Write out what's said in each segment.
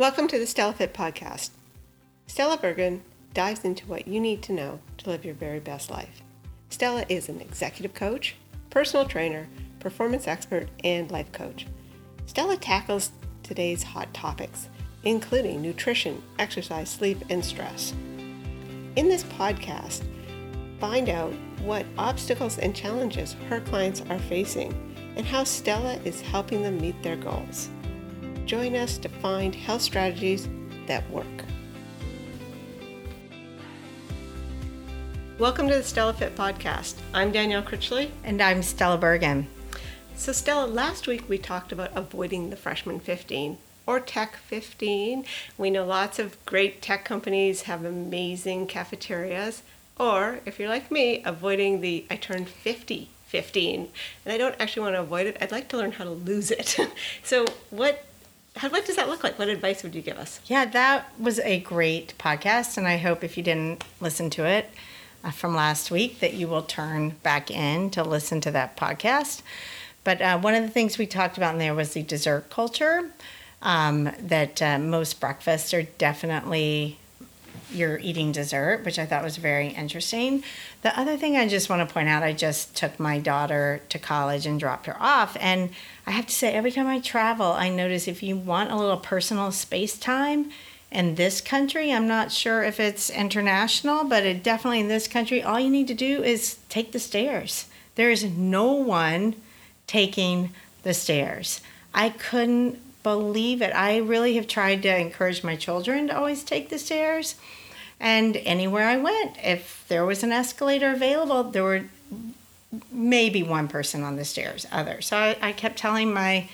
Welcome to the Stella Fit Podcast. Stella Bergen dives into what you need to know to live your very best life. Stella is an executive coach, personal trainer, performance expert, and life coach. Stella tackles today's hot topics, including nutrition, exercise, sleep, and stress. In this podcast, find out what obstacles and challenges her clients are facing and how Stella is helping them meet their goals. Join us to find health strategies that work. Welcome to the Stella Fit Podcast. I'm Danielle Critchley. And I'm Stella Bergen. So, Stella, last week we talked about avoiding the freshman 15 or Tech 15. We know lots of great tech companies have amazing cafeterias. Or, if you're like me, avoiding the I turned 50 15 and I don't actually want to avoid it. I'd like to learn how to lose it. so, what how, what does that look like? What advice would you give us? Yeah, that was a great podcast, and I hope if you didn't listen to it uh, from last week, that you will turn back in to listen to that podcast. But uh, one of the things we talked about in there was the dessert culture. Um, that uh, most breakfasts are definitely you're eating dessert, which I thought was very interesting. The other thing I just want to point out, I just took my daughter to college and dropped her off. And I have to say, every time I travel, I notice if you want a little personal space time in this country, I'm not sure if it's international, but it definitely in this country, all you need to do is take the stairs. There is no one taking the stairs. I couldn't believe it. I really have tried to encourage my children to always take the stairs. And anywhere I went, if there was an escalator available, there were maybe one person on the stairs, others. So I, I kept telling my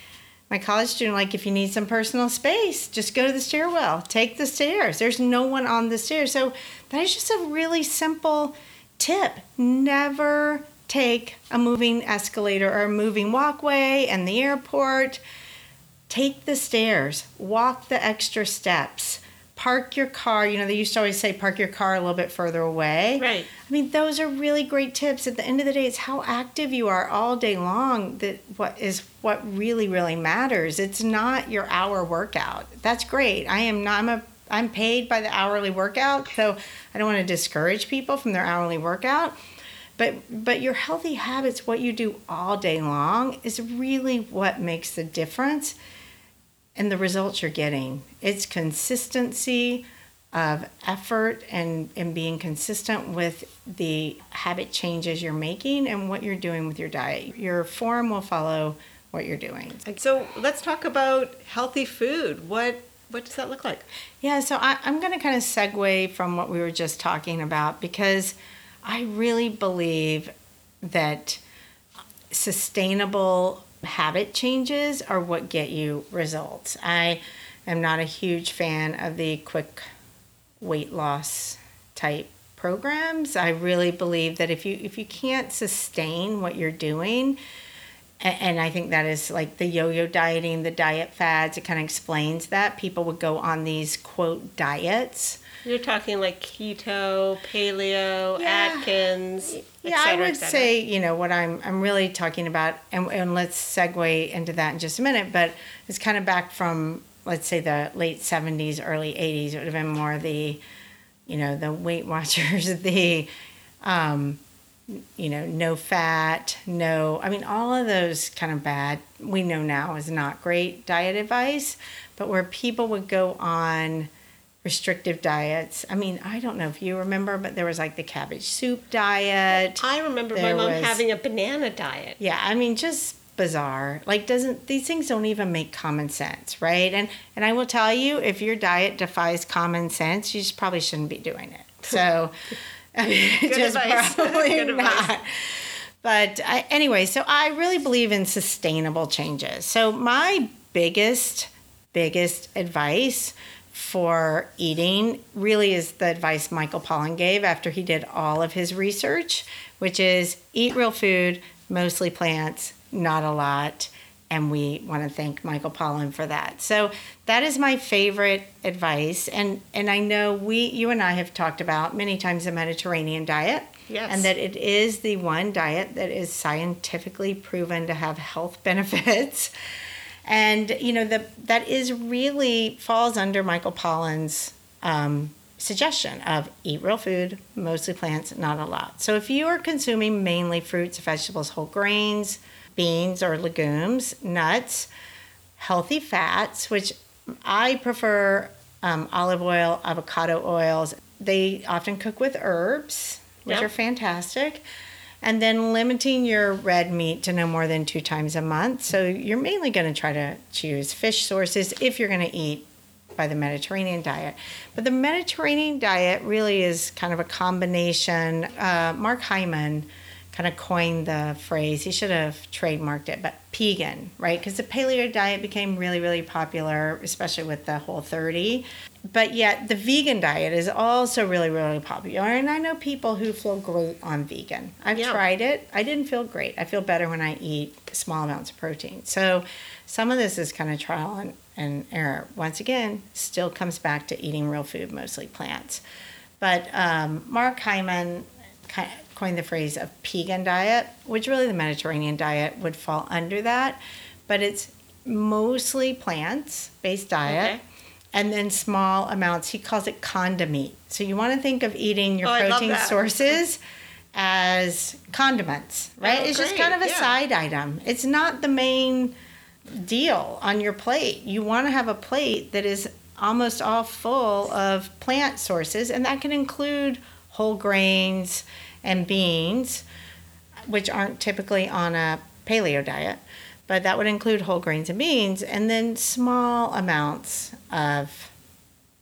my college student, like, if you need some personal space, just go to the stairwell, take the stairs. There's no one on the stairs. So that is just a really simple tip. Never take a moving escalator or a moving walkway in the airport. Take the stairs, walk the extra steps park your car. You know, they used to always say park your car a little bit further away. Right. I mean, those are really great tips. At the end of the day, it's how active you are all day long that what is what really really matters. It's not your hour workout. That's great. I am not I'm a I'm paid by the hourly workout, so I don't want to discourage people from their hourly workout. But but your healthy habits, what you do all day long, is really what makes the difference and the results you're getting. It's consistency of effort and, and being consistent with the habit changes you're making and what you're doing with your diet. Your form will follow what you're doing. So let's talk about healthy food. What what does that look like? Yeah, so I, I'm going to kind of segue from what we were just talking about because I really believe that sustainable habit changes are what get you results. I am not a huge fan of the quick weight loss type programs. I really believe that if you if you can't sustain what you're doing, and I think that is like the yo-yo dieting, the diet fads. It kind of explains that people would go on these quote diets you're talking like keto, paleo, yeah. Atkins. Yeah, cetera, I would say you know what I'm I'm really talking about, and and let's segue into that in just a minute. But it's kind of back from let's say the late '70s, early '80s. It would have been more the, you know, the Weight Watchers, the, um, you know, no fat, no. I mean, all of those kind of bad. We know now is not great diet advice, but where people would go on restrictive diets. I mean, I don't know if you remember, but there was like the cabbage soup diet. I remember there my mom was, having a banana diet. Yeah, I mean, just bizarre. Like doesn't these things don't even make common sense, right? And and I will tell you, if your diet defies common sense, you just probably shouldn't be doing it. So I mean, just advice. probably not. But I, anyway, so I really believe in sustainable changes. So my biggest biggest advice for eating really is the advice Michael Pollan gave after he did all of his research, which is eat real food, mostly plants, not a lot. And we want to thank Michael Pollan for that. So that is my favorite advice. And and I know we you and I have talked about many times the Mediterranean diet. Yes. And that it is the one diet that is scientifically proven to have health benefits And you know the that is really falls under Michael Pollan's um, suggestion of eat real food, mostly plants, not a lot. So if you are consuming mainly fruits, vegetables, whole grains, beans or legumes, nuts, healthy fats, which I prefer um, olive oil, avocado oils. They often cook with herbs, which Yep. are fantastic. And then limiting your red meat to no more than two times a month. So you're mainly going to try to choose fish sources if you're going to eat by the Mediterranean diet. But the Mediterranean diet really is kind of a combination. Uh, Mark Hyman kind of coined the phrase, he should have trademarked it, but pegan, right? Because the paleo diet became really, really popular, especially with the whole 30. But yet the vegan diet is also really, really popular. And I know people who feel great on vegan. I've Yeah. tried it. I didn't feel great. I feel better when I eat small amounts of protein. So some of this is kind of trial and, and error. Once again, still comes back to eating real food, mostly plants. But um, Mark Hyman coined the phrase of pegan diet, which really the Mediterranean diet would fall under that. But it's mostly plants based diet. Okay. And then small amounts, he calls it condiment. So you want to think of eating your Oh, protein sources as condiments, right? Oh, it's just kind of a yeah. side item. It's not the main deal on your plate. You want to have a plate that is almost all full of plant sources, and that can include whole grains and beans, which aren't typically on a paleo diet, but that would include whole grains and beans, and then small amounts of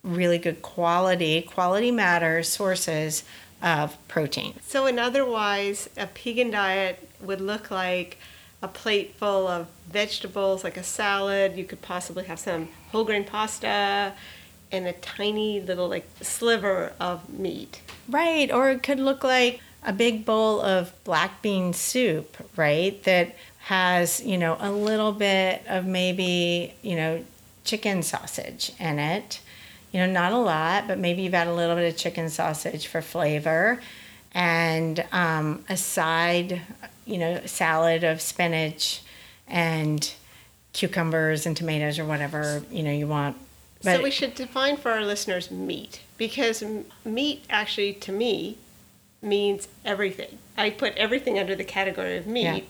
really good quality, quality matters sources of protein. So, in otherwise, a pegan diet would look like a plate full of vegetables, like a salad. You could possibly have some whole grain pasta and a tiny little like sliver of meat. Right, or it could look like a big bowl of black bean soup, right? That has, you know, a little bit of maybe, you know, chicken sausage in it. You know, not a lot, but maybe you've had a little bit of chicken sausage for flavor and um, a side, you know, salad of spinach and cucumbers and tomatoes or whatever, you know, you want. So, we should define for our listeners meat because meat actually, to me, means everything. I put everything under the category of meat. Yeah.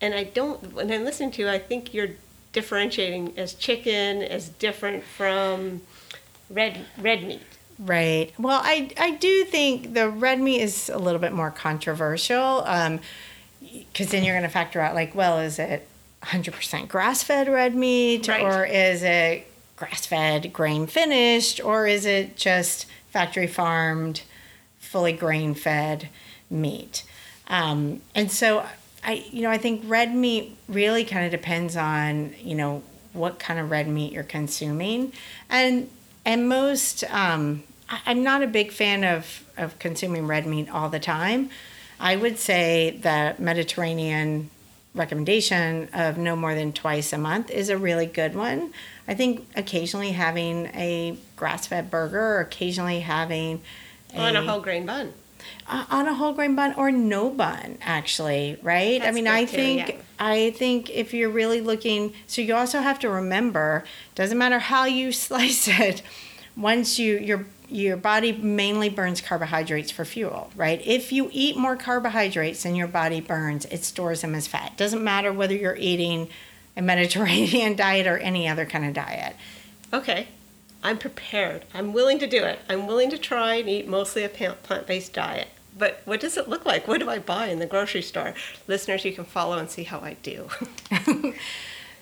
And I don't, when I'm listening to you, I think you're differentiating as chicken as different from red red meat. Right. Well, I I do think the red meat is a little bit more controversial, um, because then you're going to factor out like, well, is it 100% grass-fed red meat, Right. or is it grass-fed, grain finished, or is it just factory farmed, fully grain-fed meat? Um, and so, I you know I think red meat really kind of depends on you know what kind of red meat you're consuming, and and most um, I'm not a big fan of of consuming red meat all the time. I would say the Mediterranean recommendation of no more than twice a month is a really good one. I think occasionally having a grass-fed burger or occasionally having On a whole grain bun. uh, on a whole grain bun or no bun actually right i mean i too, think yeah. i think if you're really looking so you also have to remember doesn't matter how you slice it once you your your body mainly burns carbohydrates for fuel right if you eat more carbohydrates than your body burns it stores them as fat doesn't matter whether you're eating a mediterranean diet or any other kind of diet Okay, I'm prepared. I'm willing to do it. I'm willing to try and eat mostly a plant based diet. But what does it look like? What do I buy in the grocery store? Listeners, you can follow and see how I do.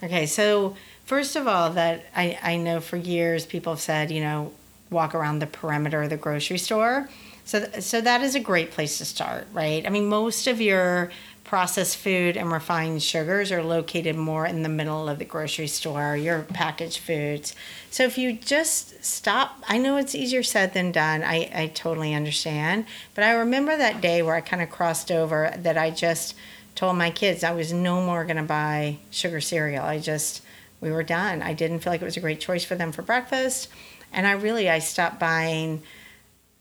Okay, so first of all, that I, I know for years people have said, you know, walk around the perimeter of the grocery store. So, so that is a great place to start, right? I mean, most of your processed food and refined sugars are located more in the middle of the grocery store, your packaged foods. So if you just stop, I know it's easier said than done. I, I totally understand. But I remember that day where I kind of crossed over that I just told my kids I was no more going to buy sugar cereal. I just, we were done. I didn't feel like it was a great choice for them for breakfast. And I really, I stopped buying,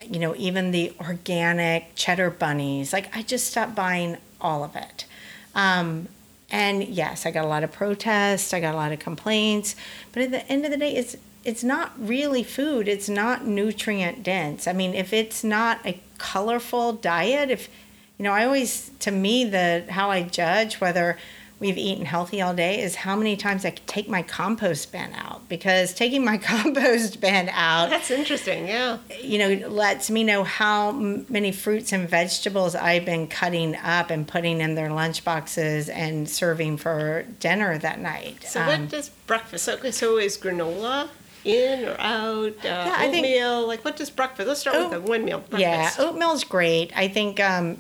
you know, even the organic cheddar bunnies. Like I just stopped buying all of it. Um, and yes, I got a lot of protests, I got a lot of complaints, but at the end of the day, it's it's not really food. It's not nutrient dense. I mean, if it's not a colorful diet, if you know, I always to me the how I judge whether we've eaten healthy all day is how many times I take my compost bin out because taking my compost bin out That's interesting, yeah. you know lets me know how many fruits and vegetables I've been cutting up and putting in their lunch boxes and serving for dinner that night. So Um, what does breakfast? Okay, so is granola in or out? Uh, think- oatmeal. like what does breakfast? Let's start with Oat- the windmill Yeah, breakfast. oatmeal's great. I think um,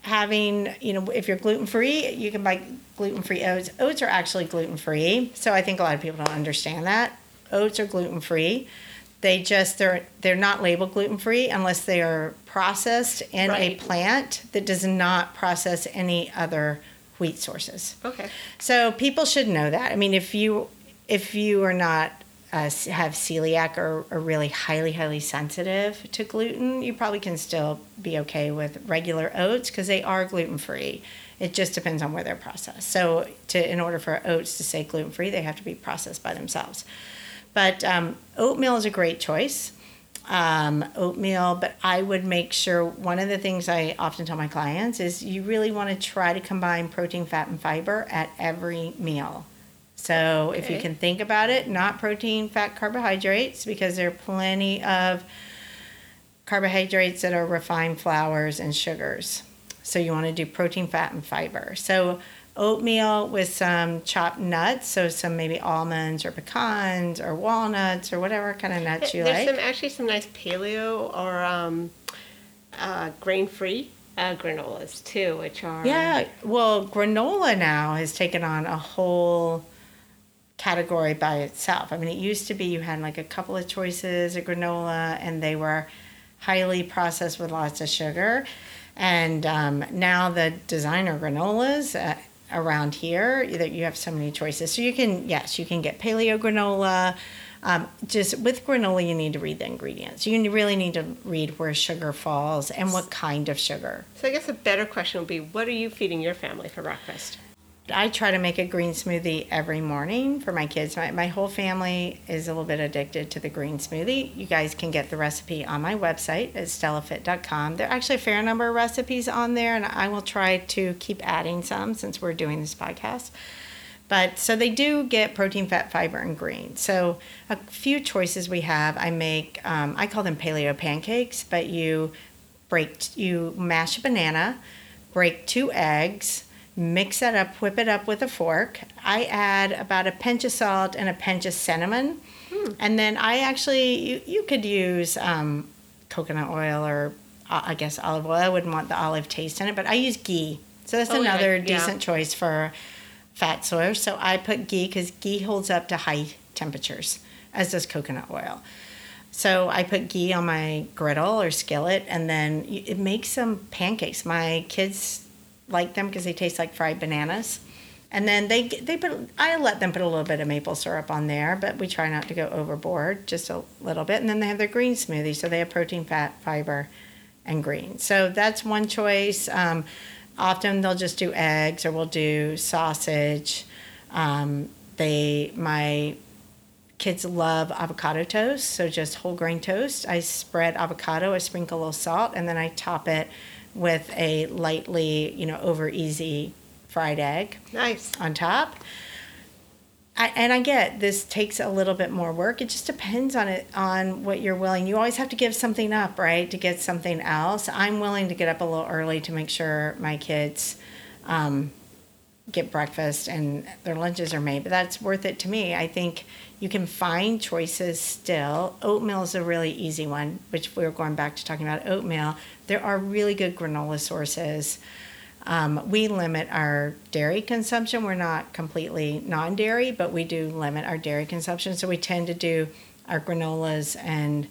having, you know, if you're gluten free, you can buy gluten free oats. Oats are actually gluten free, so I think a lot of people don't understand that. Oats are gluten free. They just they're they're not labeled gluten free unless they are processed in a plant that does not process any other wheat sources. Okay. So people should know that. I mean, if you if you are not uh, have celiac or are really highly highly sensitive to gluten, you probably can still be okay with regular oats because they are gluten free. It just depends on where they're processed. So to in order for oats to say gluten free, they have to be processed by themselves. But um, oatmeal is a great choice. Um, oatmeal, but I would make sure one of the things I often tell my clients is you really want to try to combine protein, fat, and fiber at every meal. So if you can think about it, not protein, fat, carbohydrates, because there are plenty of carbohydrates that are refined flours and sugars. So you want to do protein, fat, and fiber. So oatmeal with some chopped nuts, so some maybe almonds or pecans or walnuts or whatever kind of nuts you There's like. some actually some nice paleo or um, uh, grain-free uh, granolas too, which are Yeah, well, granola now has taken on a whole category by itself. I mean, it used to be you had like a couple of choices of granola, and they were highly processed with lots of sugar. And um, now the designer granolas uh, around here, that you have so many choices. So you can, yes, you can get paleo granola. Um, just with granola, you need to read the ingredients. You really need to read where sugar falls and what kind of sugar. So I guess a better question would be, what are you feeding your family for breakfast? I try to make a green smoothie every morning for my kids. My, my whole family is a little bit addicted to the green smoothie. You guys can get the recipe on my website at stellafit.com. There are actually a fair number of recipes on there, and I will try to keep adding some since we're doing this podcast. But so they do get protein, fat, fiber, and green. So a few choices we have. I make, um, I call them paleo pancakes, but you break, you mash a banana, break two eggs, mix that up, whip it up with a fork. I add about a pinch of salt and a pinch of cinnamon. And then I actually, you, you could use um, coconut oil or uh, I guess olive oil. I wouldn't want the olive taste in it, but I use ghee. So that's Oh, another yeah. decent choice for fat source. So I put ghee because ghee holds up to high temperatures, as does coconut oil. So I put ghee on my griddle or skillet, and then it makes some pancakes. My kids like them because they taste like fried bananas. And then they they put I let them put a little bit of maple syrup on there, but we try not to go overboard, just a little bit. And then they have their green smoothie, so they have protein, fat, fiber, and green. So that's one choice. Um, often they'll just do eggs, or we'll do sausage. Um, they my kids love avocado toast, so just whole grain toast. I spread avocado, I sprinkle a little salt, and then I top it with a lightly, you know, over easy fried egg Nice. on top. I, and I get this takes a little bit more work. It just depends on it on what you're willing. You always have to give something up, right, to get something else. I'm willing to get up a little early to make sure my kids um, get breakfast and their lunches are made. But that's worth it to me. I think you can find choices still. Oatmeal is a really easy one, which we were going back to talking about oatmeal. There are really good granola sources. Um, we limit our dairy consumption. We're not completely non dairy, but we do limit our dairy consumption. So we tend to do our granolas and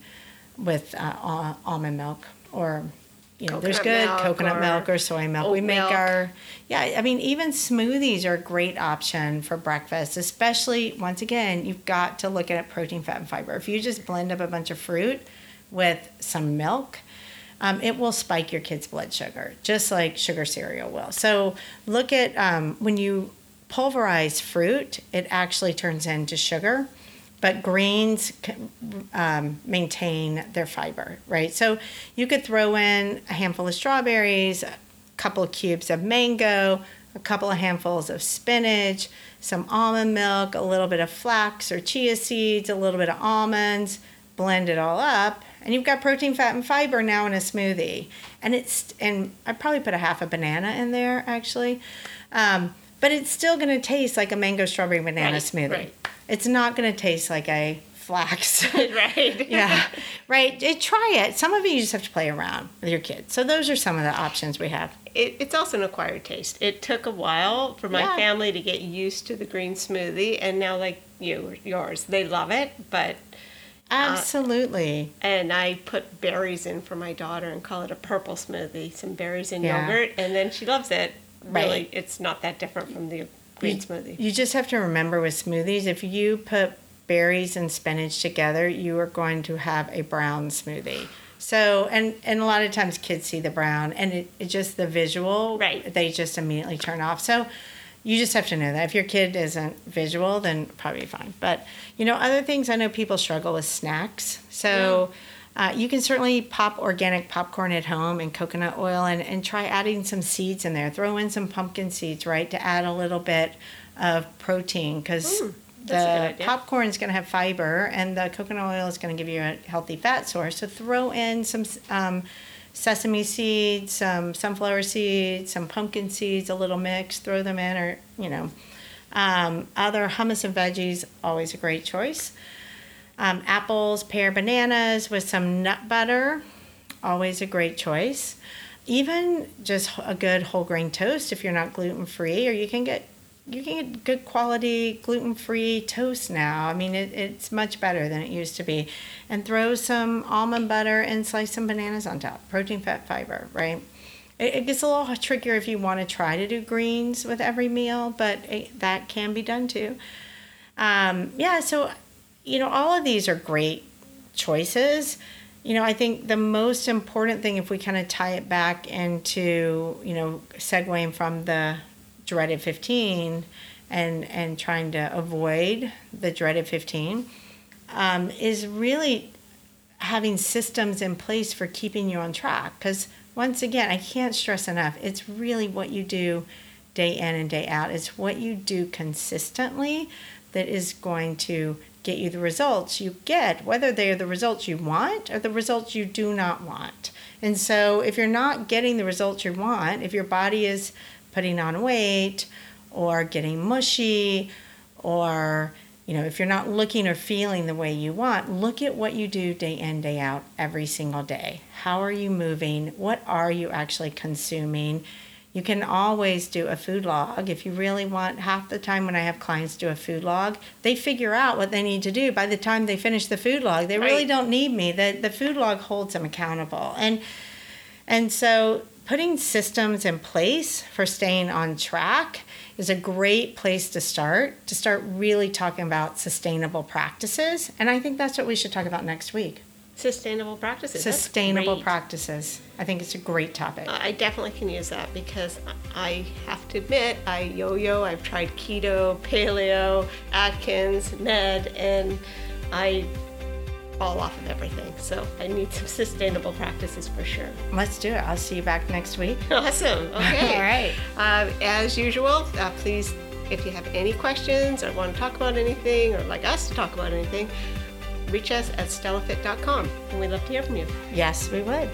with uh, almond milk or you know, there's good milk coconut or milk or soy milk. We make milk. our, yeah, I mean, even smoothies are a great option for breakfast, especially once again, you've got to look at protein, fat, and fiber. If you just blend up a bunch of fruit with some milk, um, it will spike your kid's blood sugar, just like sugar cereal will. So look at um, when you pulverize fruit, it actually turns into sugar. But greens um, maintain their fiber, right? So you could throw in a handful of strawberries, a couple of cubes of mango, a couple of handfuls of spinach, some almond milk, a little bit of flax or chia seeds, a little bit of almonds, blend it all up, and you've got protein, fat, and fiber now in a smoothie. And it's and I probably put a half a banana in there actually. Um, but it's still going to taste like a mango strawberry banana Right, smoothie. right. It's not going to taste like a flax. right. yeah, right. Try it. Some of it you just have to play around with your kids. So those are some of the options we have. It, it's also an acquired taste. It took a while for my Yeah. family to get used to the green smoothie, and now, like you, yours, they love it. But uh, Absolutely. and I put berries in for my daughter and call it a purple smoothie. Some berries and Yeah. yogurt, and then she loves it. Right. Really, it's not that different from the green you, smoothie. You just have to remember with smoothies, if you put berries and spinach together, you are going to have a brown smoothie. So, and and a lot of times kids see the brown, and it, it just the visual, Right. They just immediately turn off. So, you just have to know that if your kid isn't visual, then probably fine. But you know, other things I know people struggle with snacks. So. Uh, you can certainly pop organic popcorn at home and coconut oil and, and try adding some seeds in there. Throw in some pumpkin seeds, right, to add a little bit of protein because Mm, good the popcorn is going to have fiber and the coconut oil is going to give you a healthy fat source. So throw in some um, sesame seeds, some sunflower seeds, some pumpkin seeds, a little mix. Throw them in, or you know, um, other hummus and veggies. Always a great choice. Um, apples, pear, bananas with some nut butter. Always a great choice. Even just a good whole grain toast if you're not gluten free, or you can get you can get good quality gluten free toast now. I mean, it, it's much better than it used to be. And throw some almond butter and slice some bananas on top. Protein, fat, fiber, right? It, it gets a little trickier if you want to try to do greens with every meal, but it, that can be done too. Um, yeah, so, you know, all of these are great choices. You know, I think the most important thing, if we kind of tie it back into, you know, segueing from the dreaded 15 and, and trying to avoid the dreaded 15, um, is really having systems in place for keeping you on track. Because once again, I can't stress enough, it's really what you do day in and day out. It's what you do consistently that is going to get you the results you get, whether they are the results you want or the results you do not want. And so, if you're not getting the results you want, if your body is putting on weight or getting mushy or you know if you're not looking or feeling the way you want look at what you do day in day out every single day. How are you moving? What are you actually consuming you can always do a food log. If you really want half the time when i have clients do a food log they figure out what they need to do. By the time they finish the food log they really don't need me. The, the food log holds them accountable. And and so putting systems in place for staying on track is a great place to start, to start really talking about sustainable practices. And I think that's what we should talk about next week. Sustainable practices. Sustainable practices. I think it's a great topic. I definitely can use that because I have to admit I yo-yo. I've tried keto, paleo, Atkins, Med, and I fall off of everything. So I need some sustainable practices for sure. Let's do it. I'll see you back next week. Awesome. Okay. All right. Uh, as usual, uh, please, if you have any questions or want to talk about anything or like us to talk about anything, reach us at stellafit.com and we'd love to hear from you. Yes, we would.